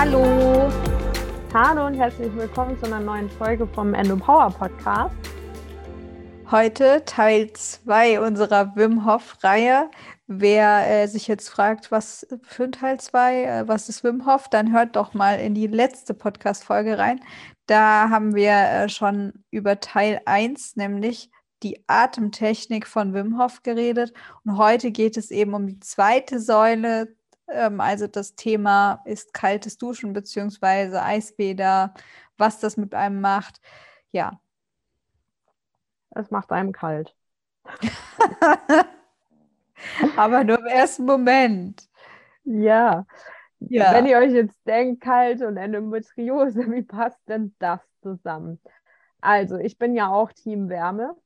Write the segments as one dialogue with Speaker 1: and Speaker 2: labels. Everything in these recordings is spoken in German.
Speaker 1: Hallo. Hallo und herzlich willkommen zu einer neuen Folge vom Endo Power Podcast.
Speaker 2: Heute Teil 2 unserer Wim Hof Reihe. Wer äh, sich jetzt fragt, was für ein Teil 2, äh, was ist Wim Hof, dann hört doch mal in die letzte Podcast-Folge rein. Da haben wir äh, schon über Teil 1, nämlich die Atemtechnik von Wim Hof geredet. Und heute geht es eben um die zweite Säule, also das Thema ist kaltes Duschen bzw. Eisbäder, was das mit einem macht. Ja.
Speaker 1: Es macht einem kalt.
Speaker 2: Aber nur im ersten Moment.
Speaker 1: Ja. ja. Wenn ihr euch jetzt denkt, kalt und Endometriose, wie passt denn das zusammen? Also, ich bin ja auch Team Wärme,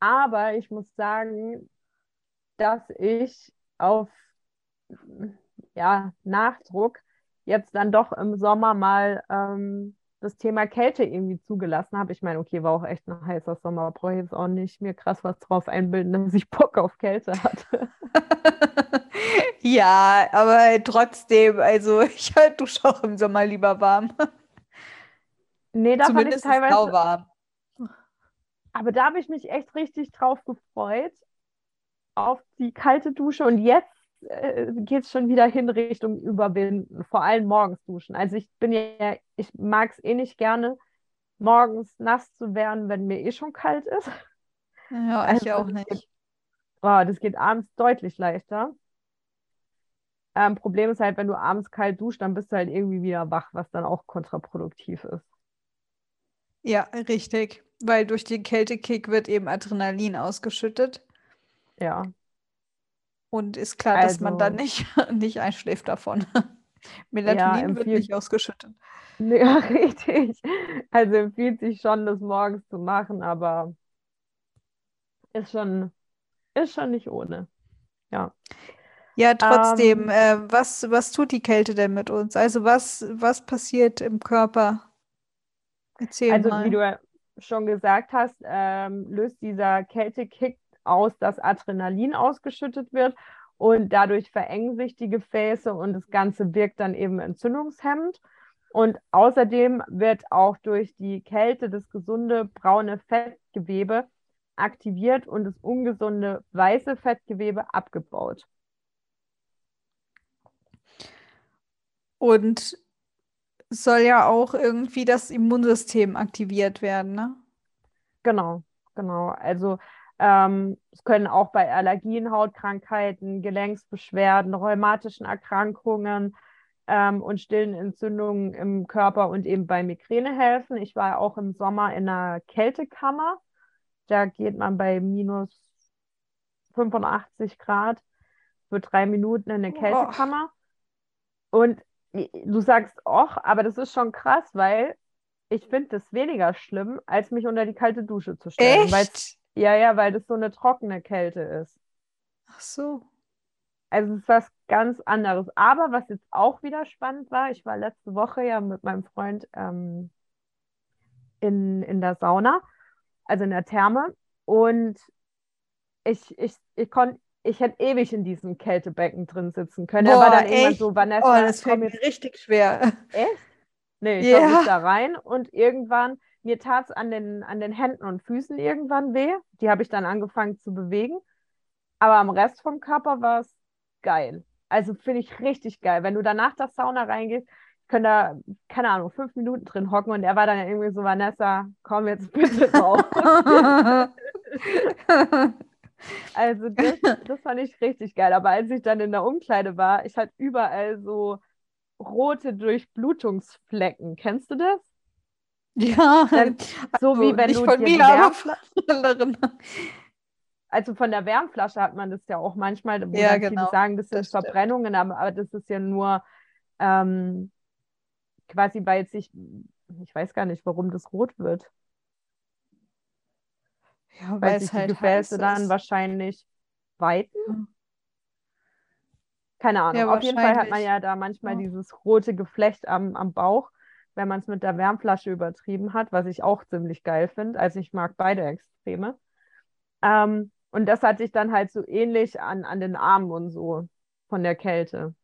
Speaker 1: aber ich muss sagen, dass ich auf ja, Nachdruck jetzt dann doch im Sommer mal ähm, das Thema Kälte irgendwie zugelassen habe. Ich meine, okay, war auch echt ein heißer Sommer, brauche ich jetzt auch nicht mir krass was drauf einbilden, dass ich Bock auf Kälte hatte.
Speaker 2: ja, aber trotzdem, also ich dusche auch im Sommer lieber warm.
Speaker 1: Nee, da Zumindest fand ich teilweise. warm. Aber da habe ich mich echt richtig drauf gefreut, auf die kalte Dusche. Und jetzt äh, geht es schon wieder hin Richtung Überwinden, vor allem morgens duschen. Also ich bin ja, ich mag es eh nicht gerne, morgens nass zu werden, wenn mir eh schon kalt ist.
Speaker 2: Ja, also ich auch nicht. Geht,
Speaker 1: oh, das geht abends deutlich leichter. Ähm, Problem ist halt, wenn du abends kalt duschst, dann bist du halt irgendwie wieder wach, was dann auch kontraproduktiv ist.
Speaker 2: Ja, richtig. Weil durch den Kältekick wird eben Adrenalin ausgeschüttet.
Speaker 1: Ja.
Speaker 2: Und ist klar, dass man dann also nicht, nicht einschläft davon. Melatonin ja, wird nicht ausgeschüttet.
Speaker 1: Ja, richtig. Also empfiehlt sich schon, das morgens zu machen, aber ist schon, ist schon nicht ohne. Ja.
Speaker 2: Ja, trotzdem, ähm, äh, was, was tut die Kälte denn mit uns? Also was, was passiert im Körper?
Speaker 1: Erzähl also, mal. wie du schon gesagt hast, ähm, löst dieser Kältekick aus, dass Adrenalin ausgeschüttet wird und dadurch verengen sich die Gefäße und das Ganze wirkt dann eben entzündungshemmend. Und außerdem wird auch durch die Kälte das gesunde braune Fettgewebe aktiviert und das ungesunde weiße Fettgewebe abgebaut.
Speaker 2: Und soll ja auch irgendwie das Immunsystem aktiviert werden, ne?
Speaker 1: Genau, genau. Also ähm, es können auch bei Allergien, Hautkrankheiten, Gelenksbeschwerden, rheumatischen Erkrankungen ähm, und stillen Entzündungen im Körper und eben bei Migräne helfen. Ich war auch im Sommer in einer Kältekammer. Da geht man bei minus 85 Grad für drei Minuten in eine Kältekammer. Oh. Und du sagst, och, aber das ist schon krass, weil ich finde das weniger schlimm, als mich unter die kalte Dusche zu stellen.
Speaker 2: Echt?
Speaker 1: Ja, ja, weil das so eine trockene Kälte ist.
Speaker 2: Ach so.
Speaker 1: Also es ist was ganz anderes. Aber was jetzt auch wieder spannend war, ich war letzte Woche ja mit meinem Freund ähm, in, in der Sauna, also in der Therme. Und ich, ich, ich konnte, ich hätte ewig in diesem Kältebecken drin sitzen können.
Speaker 2: Boah,
Speaker 1: er war
Speaker 2: dann echt? irgendwann so, Vanessa, oh, das fällt mir richtig schwer.
Speaker 1: Echt? Nee, ich yeah. komme nicht da rein und irgendwann mir tat es an den, an den Händen und Füßen irgendwann weh. Die habe ich dann angefangen zu bewegen. Aber am Rest vom Körper war es geil. Also finde ich richtig geil. Wenn du danach der Sauna reingehst, können da, keine Ahnung, fünf Minuten drin hocken und er war dann irgendwie so, Vanessa, komm jetzt bitte raus. also das, das fand ich richtig geil. Aber als ich dann in der Umkleide war, ich hatte überall so rote Durchblutungsflecken. Kennst du das?
Speaker 2: Ja,
Speaker 1: Dann, so
Speaker 2: also
Speaker 1: wie wenn
Speaker 2: nicht
Speaker 1: du
Speaker 2: von mir, aber von anderen.
Speaker 1: Also von der Wärmflasche hat man das ja auch manchmal, wo
Speaker 2: ja,
Speaker 1: genau. viele sagen, das sind das Verbrennungen, aber, aber, das ist ja nur ähm, quasi, weil sich, ich weiß gar nicht, warum das rot wird.
Speaker 2: Ja, weil, weil sich
Speaker 1: halt die Gefäße dann ist. wahrscheinlich weiten. Keine Ahnung. Ja, Auf jeden Fall hat man ja da manchmal ja. dieses rote Geflecht am, am Bauch wenn man es mit der Wärmflasche übertrieben hat, was ich auch ziemlich geil finde. Also ich mag beide Extreme. Ähm, und das hatte ich dann halt so ähnlich an, an den Armen und so von der Kälte.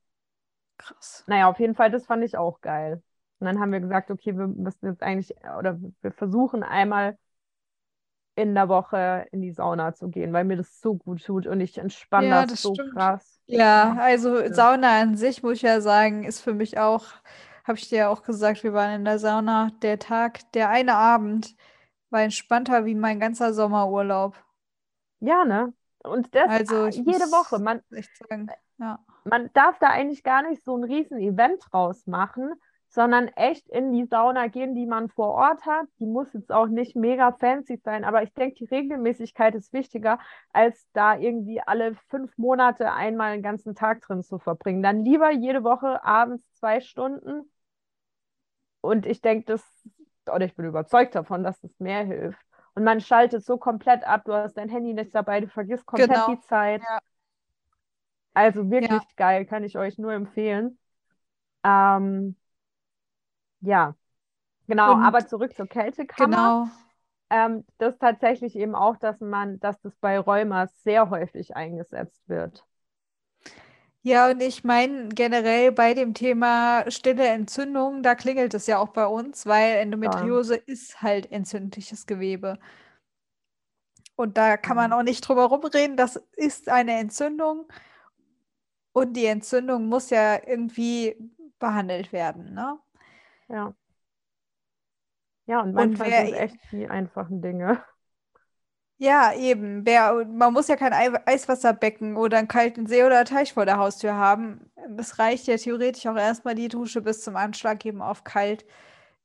Speaker 2: Krass.
Speaker 1: Naja, auf jeden Fall, das fand ich auch geil. Und dann haben wir gesagt, okay, wir müssen jetzt eigentlich, oder wir versuchen einmal in der Woche in die Sauna zu gehen, weil mir das so gut tut und ich entspanne
Speaker 2: Ja,
Speaker 1: das
Speaker 2: das
Speaker 1: so
Speaker 2: stimmt.
Speaker 1: krass.
Speaker 2: Ja, also. Sauna an sich, muss ich ja sagen, ist für mich auch, habe ich dir ja auch gesagt, wir waren in der Sauna. Der Tag, der eine Abend war entspannter wie mein ganzer Sommerurlaub.
Speaker 1: Ja, ne? Und das
Speaker 2: Also
Speaker 1: jede Woche. Man,
Speaker 2: sagen, ja.
Speaker 1: man darf da eigentlich gar nicht so ein riesen Event draus machen, sondern echt in die Sauna gehen, die man vor Ort hat. Die muss jetzt auch nicht mega fancy sein, aber ich denke, die Regelmäßigkeit ist wichtiger, als da irgendwie alle fünf Monate einmal einen ganzen Tag drin zu verbringen. Dann lieber jede Woche abends zwei Stunden. Und ich denke, das, oder ich bin überzeugt davon, dass das mehr hilft. Und man schaltet so komplett ab. Du hast dein Handy nicht dabei, du vergisst komplett
Speaker 2: Genau.
Speaker 1: die Zeit.
Speaker 2: Ja.
Speaker 1: Also wirklich
Speaker 2: Ja.
Speaker 1: geil, kann ich euch nur empfehlen. Ähm, ja, genau,
Speaker 2: Und
Speaker 1: aber zurück zur Kältekammer.
Speaker 2: genau.
Speaker 1: Ähm, das tatsächlich eben auch, dass man, dass das bei Rheuma sehr häufig eingesetzt wird.
Speaker 2: Ja, und ich meine generell bei dem Thema stille Entzündung, da klingelt es ja auch bei uns, weil
Speaker 1: Ja,
Speaker 2: Endometriose ist halt entzündliches Gewebe. Und da kann man
Speaker 1: ja,
Speaker 2: auch nicht drüber rumreden, das ist eine Entzündung und die Entzündung muss ja irgendwie behandelt werden, ne?
Speaker 1: ja. Ja, und
Speaker 2: Und
Speaker 1: manchmal sind es
Speaker 2: wer,
Speaker 1: echt die einfachen Dinge.
Speaker 2: Ja, eben, wer, man muss ja kein Ei- Eiswasserbecken oder einen kalten See oder Teich vor der Haustür haben. Es reicht ja theoretisch auch erstmal die Dusche bis zum Anschlag eben auf kalt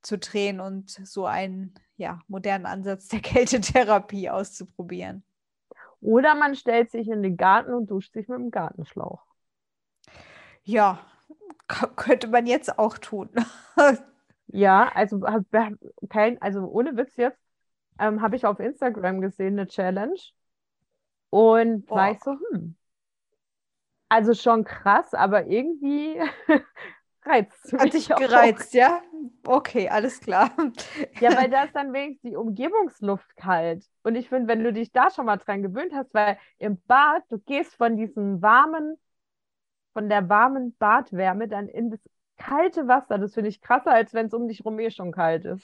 Speaker 2: zu drehen und so einen, ja, modernen Ansatz der Kältetherapie auszuprobieren.
Speaker 1: Oder man stellt sich in den Garten und duscht sich mit dem Gartenschlauch.
Speaker 2: Ja, könnte man jetzt auch tun.
Speaker 1: Ja, also kein, also ohne Witz jetzt, ähm, habe ich auf Instagram gesehen, eine Challenge. Und war
Speaker 2: Boah.
Speaker 1: ich so, hm, also schon krass, aber irgendwie reizt es
Speaker 2: Hat dich
Speaker 1: auch.
Speaker 2: gereizt, ja? Okay, alles klar.
Speaker 1: Ja, weil da ist dann wenigstens die Umgebungsluft kalt. Und ich finde, wenn du dich da schon mal dran gewöhnt hast, weil im Bad, du gehst von diesem warmen, von der warmen Badwärme dann in das kalte Wasser. Das finde ich krasser, als wenn es um dich rum eh schon kalt ist.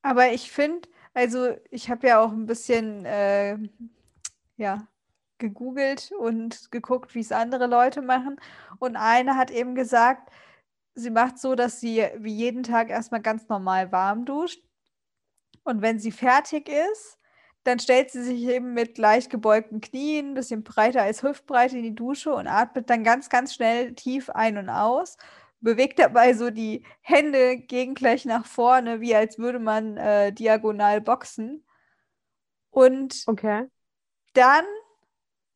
Speaker 2: Aber ich finde, also ich habe ja auch ein bisschen, äh, ja, gegoogelt und geguckt, wie es andere Leute machen. Und eine hat eben gesagt, sie macht so, dass sie wie jeden Tag erstmal ganz normal warm duscht. Und wenn sie fertig ist, dann stellt sie sich eben mit leicht gebeugten Knien, ein bisschen breiter als Hüftbreite in die Dusche und atmet dann ganz, ganz schnell tief ein und aus. Bewegt dabei so die Hände gegengleich nach vorne, wie als würde man äh, diagonal boxen. Und
Speaker 1: Okay.
Speaker 2: dann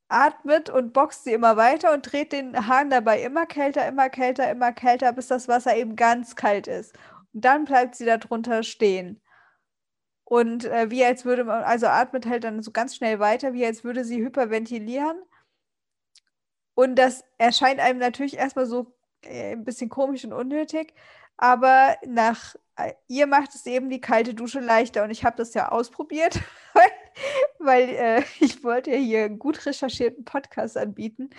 Speaker 2: atmet und boxt sie immer weiter und dreht den Hahn dabei immer kälter, immer kälter, immer kälter, bis das Wasser eben ganz kalt ist. Und dann bleibt sie da drunter stehen. Und äh, wie als würde man, also atmet halt dann so ganz schnell weiter, wie als würde sie hyperventilieren. Und das erscheint einem natürlich erstmal so äh, ein bisschen komisch und unnötig, aber nach äh, ihr macht es eben die kalte Dusche leichter. Und ich habe das ja ausprobiert, weil äh, ich wollte ja hier einen gut recherchierten Podcast anbieten.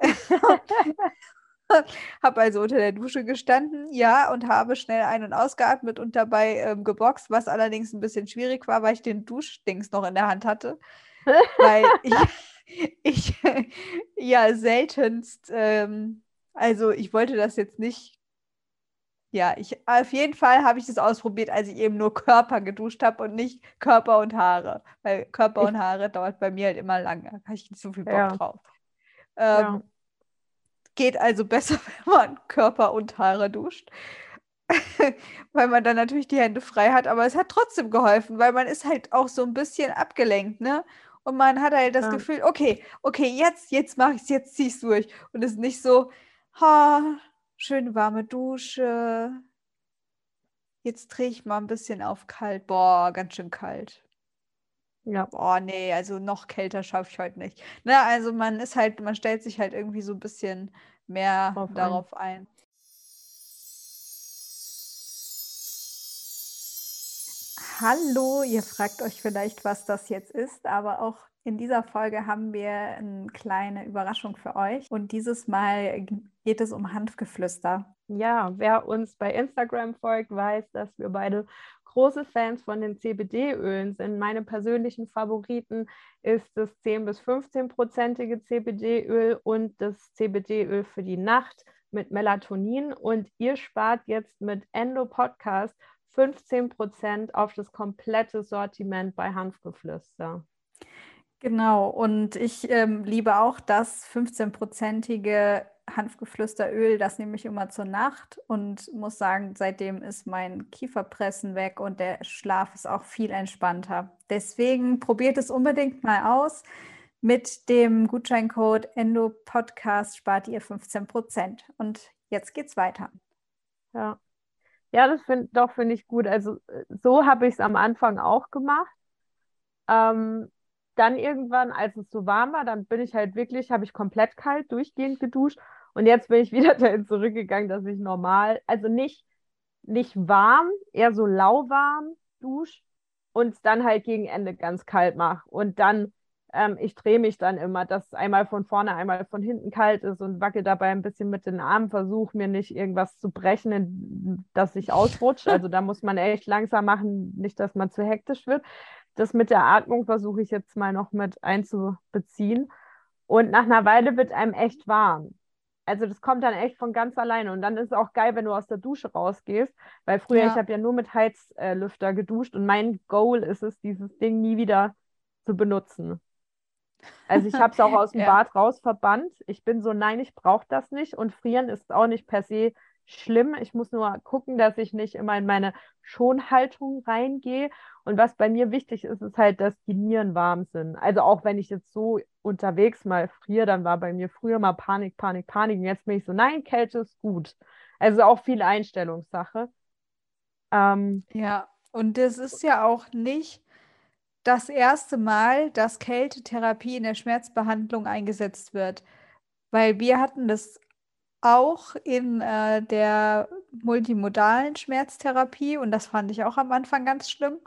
Speaker 2: habe also unter der Dusche gestanden, ja, und habe schnell ein- und ausgeatmet und dabei ähm, geboxt, was allerdings ein bisschen schwierig war, weil ich den Duschdings noch in der Hand hatte. Weil ich, ich ja seltenst, ähm, also ich wollte das jetzt nicht, ja, ich auf jeden Fall habe ich das ausprobiert, als ich eben nur Körper geduscht habe und nicht Körper und Haare. Weil Körper
Speaker 1: Ich,
Speaker 2: und Haare dauert bei mir halt immer lange. Da habe ich nicht so viel Bock
Speaker 1: ja,
Speaker 2: drauf.
Speaker 1: ja.
Speaker 2: Ähm, geht also besser, wenn man Körper und Haare duscht. weil man dann natürlich die Hände frei hat, aber es hat trotzdem geholfen, weil man ist halt auch so ein bisschen abgelenkt, ne? Und man hat halt das
Speaker 1: Ja.
Speaker 2: Gefühl, okay, okay, jetzt, jetzt mache ich es, jetzt ziehe ich es durch. Und es ist nicht so, ha, schöne warme Dusche. Jetzt drehe ich mal ein bisschen auf kalt. Boah, ganz schön kalt.
Speaker 1: Ja.
Speaker 2: Boah, nee, also noch kälter schaffe ich heute nicht. Na, also man ist halt, man stellt sich halt irgendwie so ein bisschen mehr
Speaker 1: ein.
Speaker 2: darauf ein. Hallo, ihr fragt euch vielleicht, was das jetzt ist, aber auch In dieser Folge haben wir eine kleine Überraschung für euch und dieses Mal geht es um Hanfgeflüster.
Speaker 1: Ja, wer uns bei Instagram folgt, weiß, dass wir beide große Fans von den CBD-Ölen sind. Meine persönlichen Favoriten ist das 10 bis 15-prozentige CBD-Öl und das CBD-Öl für die Nacht mit Melatonin. Und ihr spart jetzt mit Endo Podcast 15 Prozent auf das komplette Sortiment bei Hanfgeflüster.
Speaker 2: Genau, und ich ähm, liebe auch das 15-prozentige Hanfgeflüsteröl, das nehme ich immer zur Nacht und muss sagen, seitdem ist mein Kieferpressen weg und der Schlaf ist auch viel entspannter. Deswegen probiert es unbedingt mal aus. Mit dem Gutscheincode Endo Podcast spart ihr 15 Prozent. Und jetzt geht's weiter.
Speaker 1: Ja, ja, das finde doch finde ich gut. Also so habe ich es am Anfang auch gemacht. Ähm, dann irgendwann, als es so warm war, dann bin ich halt wirklich, habe ich komplett kalt durchgehend geduscht und jetzt bin ich wieder dahin zurückgegangen, dass ich normal, also nicht, nicht warm, eher so lauwarm dusche und dann halt gegen Ende ganz kalt mache. Und dann, ähm, ich drehe mich dann immer, dass einmal von vorne, einmal von hinten kalt ist und wackel dabei ein bisschen mit den Armen, versuche mir nicht irgendwas zu brechen, dass ich ausrutsche. Also da muss man echt langsam machen, nicht, dass man zu hektisch wird. Das mit der Atmung versuche ich jetzt mal noch mit einzubeziehen. Und nach einer Weile wird einem echt warm. Also das kommt dann echt von ganz alleine. Und dann ist es auch geil, wenn du aus der Dusche rausgehst. Weil früher, ja. ich habe ja nur mit Heizlüfter geduscht und mein Goal ist es, dieses Ding nie wieder zu benutzen. Also ich habe es auch aus dem ja. Bad raus verbannt. Ich bin so, nein, ich brauche das nicht. Und frieren ist auch nicht per se schlimm. Ich muss nur gucken, dass ich nicht immer in meine Schonhaltung reingehe. Und was bei mir wichtig ist, ist halt, dass die Nieren warm sind. Also auch wenn ich jetzt so unterwegs mal friere, dann war bei mir früher mal Panik, Panik, Panik. Und jetzt bin ich so, nein, Kälte ist gut. Also auch viel Einstellungssache.
Speaker 2: Ähm, ja, und das ist ja auch nicht das erste Mal, dass Kältetherapie in der Schmerzbehandlung eingesetzt wird. Weil wir hatten das auch in äh, der multimodalen Schmerztherapie und das fand ich auch am Anfang ganz schlimm.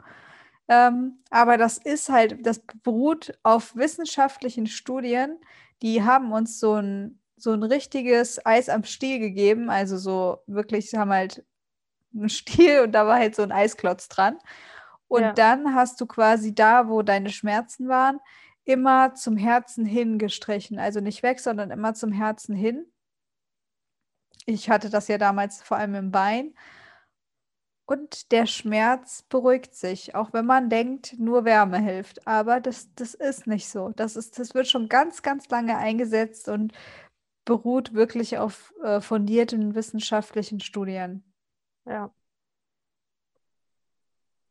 Speaker 2: Ähm, aber das ist halt, das beruht auf wissenschaftlichen Studien, die haben uns so ein, so ein richtiges Eis am Stiel gegeben. Also so wirklich, sie haben halt einen Stiel und da war halt so ein Eisklotz dran. Und ja. dann hast du quasi da, wo deine Schmerzen waren, immer zum Herzen hingestrichen. Also nicht weg, sondern immer zum Herzen hin. Ich hatte das ja damals vor allem im Bein. Und der Schmerz beruhigt sich, auch wenn man denkt, nur Wärme hilft. Aber das, das ist nicht so. Das, ist, das wird schon ganz, ganz lange eingesetzt und beruht wirklich auf äh, fundierten wissenschaftlichen Studien.
Speaker 1: Ja.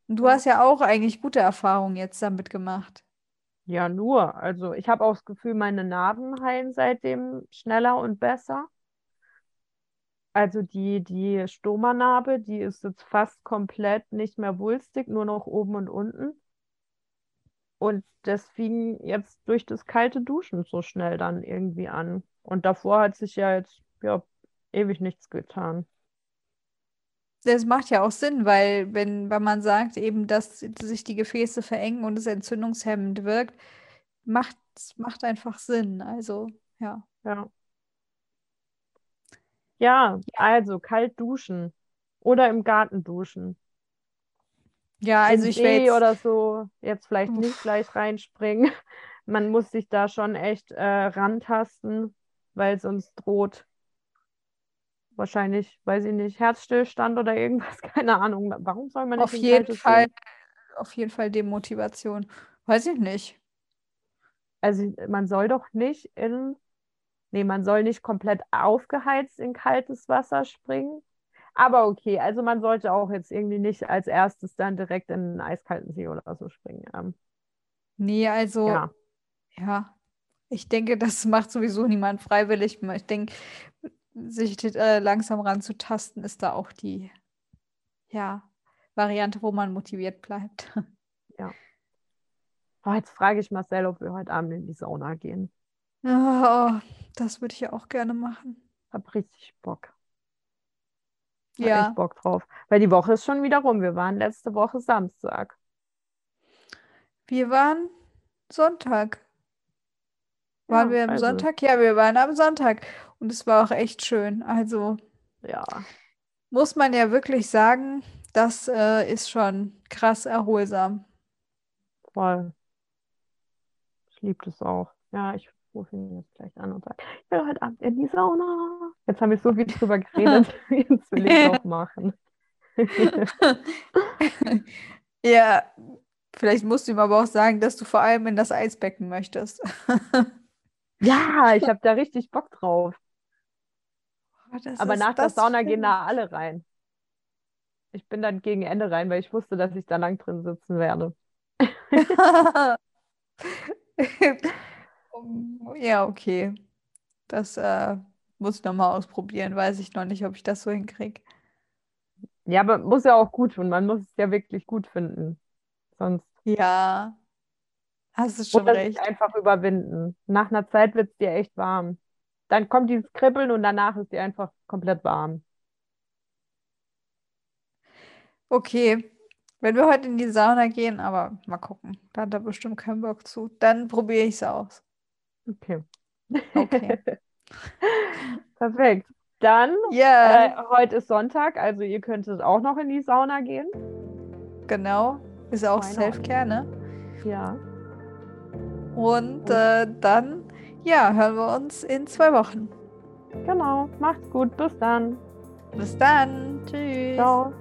Speaker 2: Und du hast ja auch eigentlich gute Erfahrungen jetzt damit gemacht.
Speaker 1: Ja, nur. Also ich habe auch das Gefühl, meine Narben heilen seitdem schneller und besser. Also die, die Stomanarbe, die ist jetzt fast komplett nicht mehr wulstig, nur noch oben und unten. Und das fing jetzt durch das kalte Duschen so schnell dann irgendwie an. Und davor hat sich ja jetzt ja, ewig nichts getan.
Speaker 2: Das macht ja auch Sinn, weil wenn, wenn man sagt eben, dass sich die Gefäße verengen und es entzündungshemmend wirkt, macht, macht einfach Sinn. Also, ja.
Speaker 1: Ja. Ja, also kalt duschen oder im Garten duschen.
Speaker 2: Ja, also ich
Speaker 1: will jetzt... oder so jetzt vielleicht nicht gleich reinspringen. Man muss sich da schon echt äh, rantasten, weil sonst droht wahrscheinlich, weiß ich nicht, Herzstillstand oder irgendwas, keine Ahnung. Warum soll man nicht
Speaker 2: auf jeden Fall, gehen? auf jeden Fall Demotivation. Weiß ich nicht.
Speaker 1: Also man soll doch nicht in Nee, man soll nicht komplett aufgeheizt in kaltes Wasser springen. Aber okay, also man sollte auch jetzt irgendwie nicht als erstes dann direkt in einen eiskalten See oder so springen. Ähm,
Speaker 2: nee, also ja. ja. Ich denke, das macht sowieso niemand freiwillig. Ich denke, sich äh, langsam ranzutasten, ist da auch die ja, Variante, wo man motiviert bleibt.
Speaker 1: Ja. Oh, jetzt frage ich Marcel, ob wir heute Abend in die Sauna gehen.
Speaker 2: Oh, das würde ich ja auch gerne machen.
Speaker 1: Hab richtig Bock. Hab ja. echt Bock drauf. Weil die Woche ist schon wieder rum. Wir waren letzte Woche Samstag.
Speaker 2: Wir waren Sonntag. Waren ja, wir am also. Sonntag? Ja, wir waren am Sonntag. Und es war auch echt schön. Also,
Speaker 1: ja.
Speaker 2: Muss man ja wirklich sagen, das äh, ist schon krass erholsam.
Speaker 1: Voll. Ich liebe das auch. Ja, ich rufe ihn jetzt gleich an und sage, ich will heute Abend in die Sauna. Jetzt haben wir so viel drüber geredet, jetzt will ich auch machen.
Speaker 2: ja, vielleicht musst du ihm aber auch sagen, dass du vor allem in das Eisbecken möchtest.
Speaker 1: ja, ich habe da richtig Bock drauf. Oh, aber nach der Sauna gehen da alle rein. Ich bin dann gegen Ende rein, weil ich wusste, dass ich da lang drin sitzen werde.
Speaker 2: Ja, okay. Das äh, muss ich nochmal ausprobieren. Weiß ich noch nicht, ob ich das so hinkriege.
Speaker 1: Ja, aber muss ja auch gut tun. Man muss es ja wirklich gut finden. Sonst.
Speaker 2: Ja, hast du schon recht.
Speaker 1: einfach überwinden. Nach einer Zeit wird es dir echt warm. Dann kommt dieses Kribbeln und danach ist dir einfach komplett warm.
Speaker 2: Okay, wenn wir heute in die Sauna gehen, aber mal gucken, da hat er bestimmt keinen Bock zu, dann probiere ich es aus.
Speaker 1: Okay.
Speaker 2: Okay.
Speaker 1: Perfekt. Dann,
Speaker 2: yeah.
Speaker 1: äh, heute ist Sonntag, also ihr könntet auch noch in die Sauna gehen.
Speaker 2: Genau, ist auch Self-Care, ne?
Speaker 1: Ja.
Speaker 2: Und äh, dann, ja, hören wir uns in zwei Wochen.
Speaker 1: Genau, macht's gut, bis dann.
Speaker 2: Bis dann, tschüss.
Speaker 1: Ciao.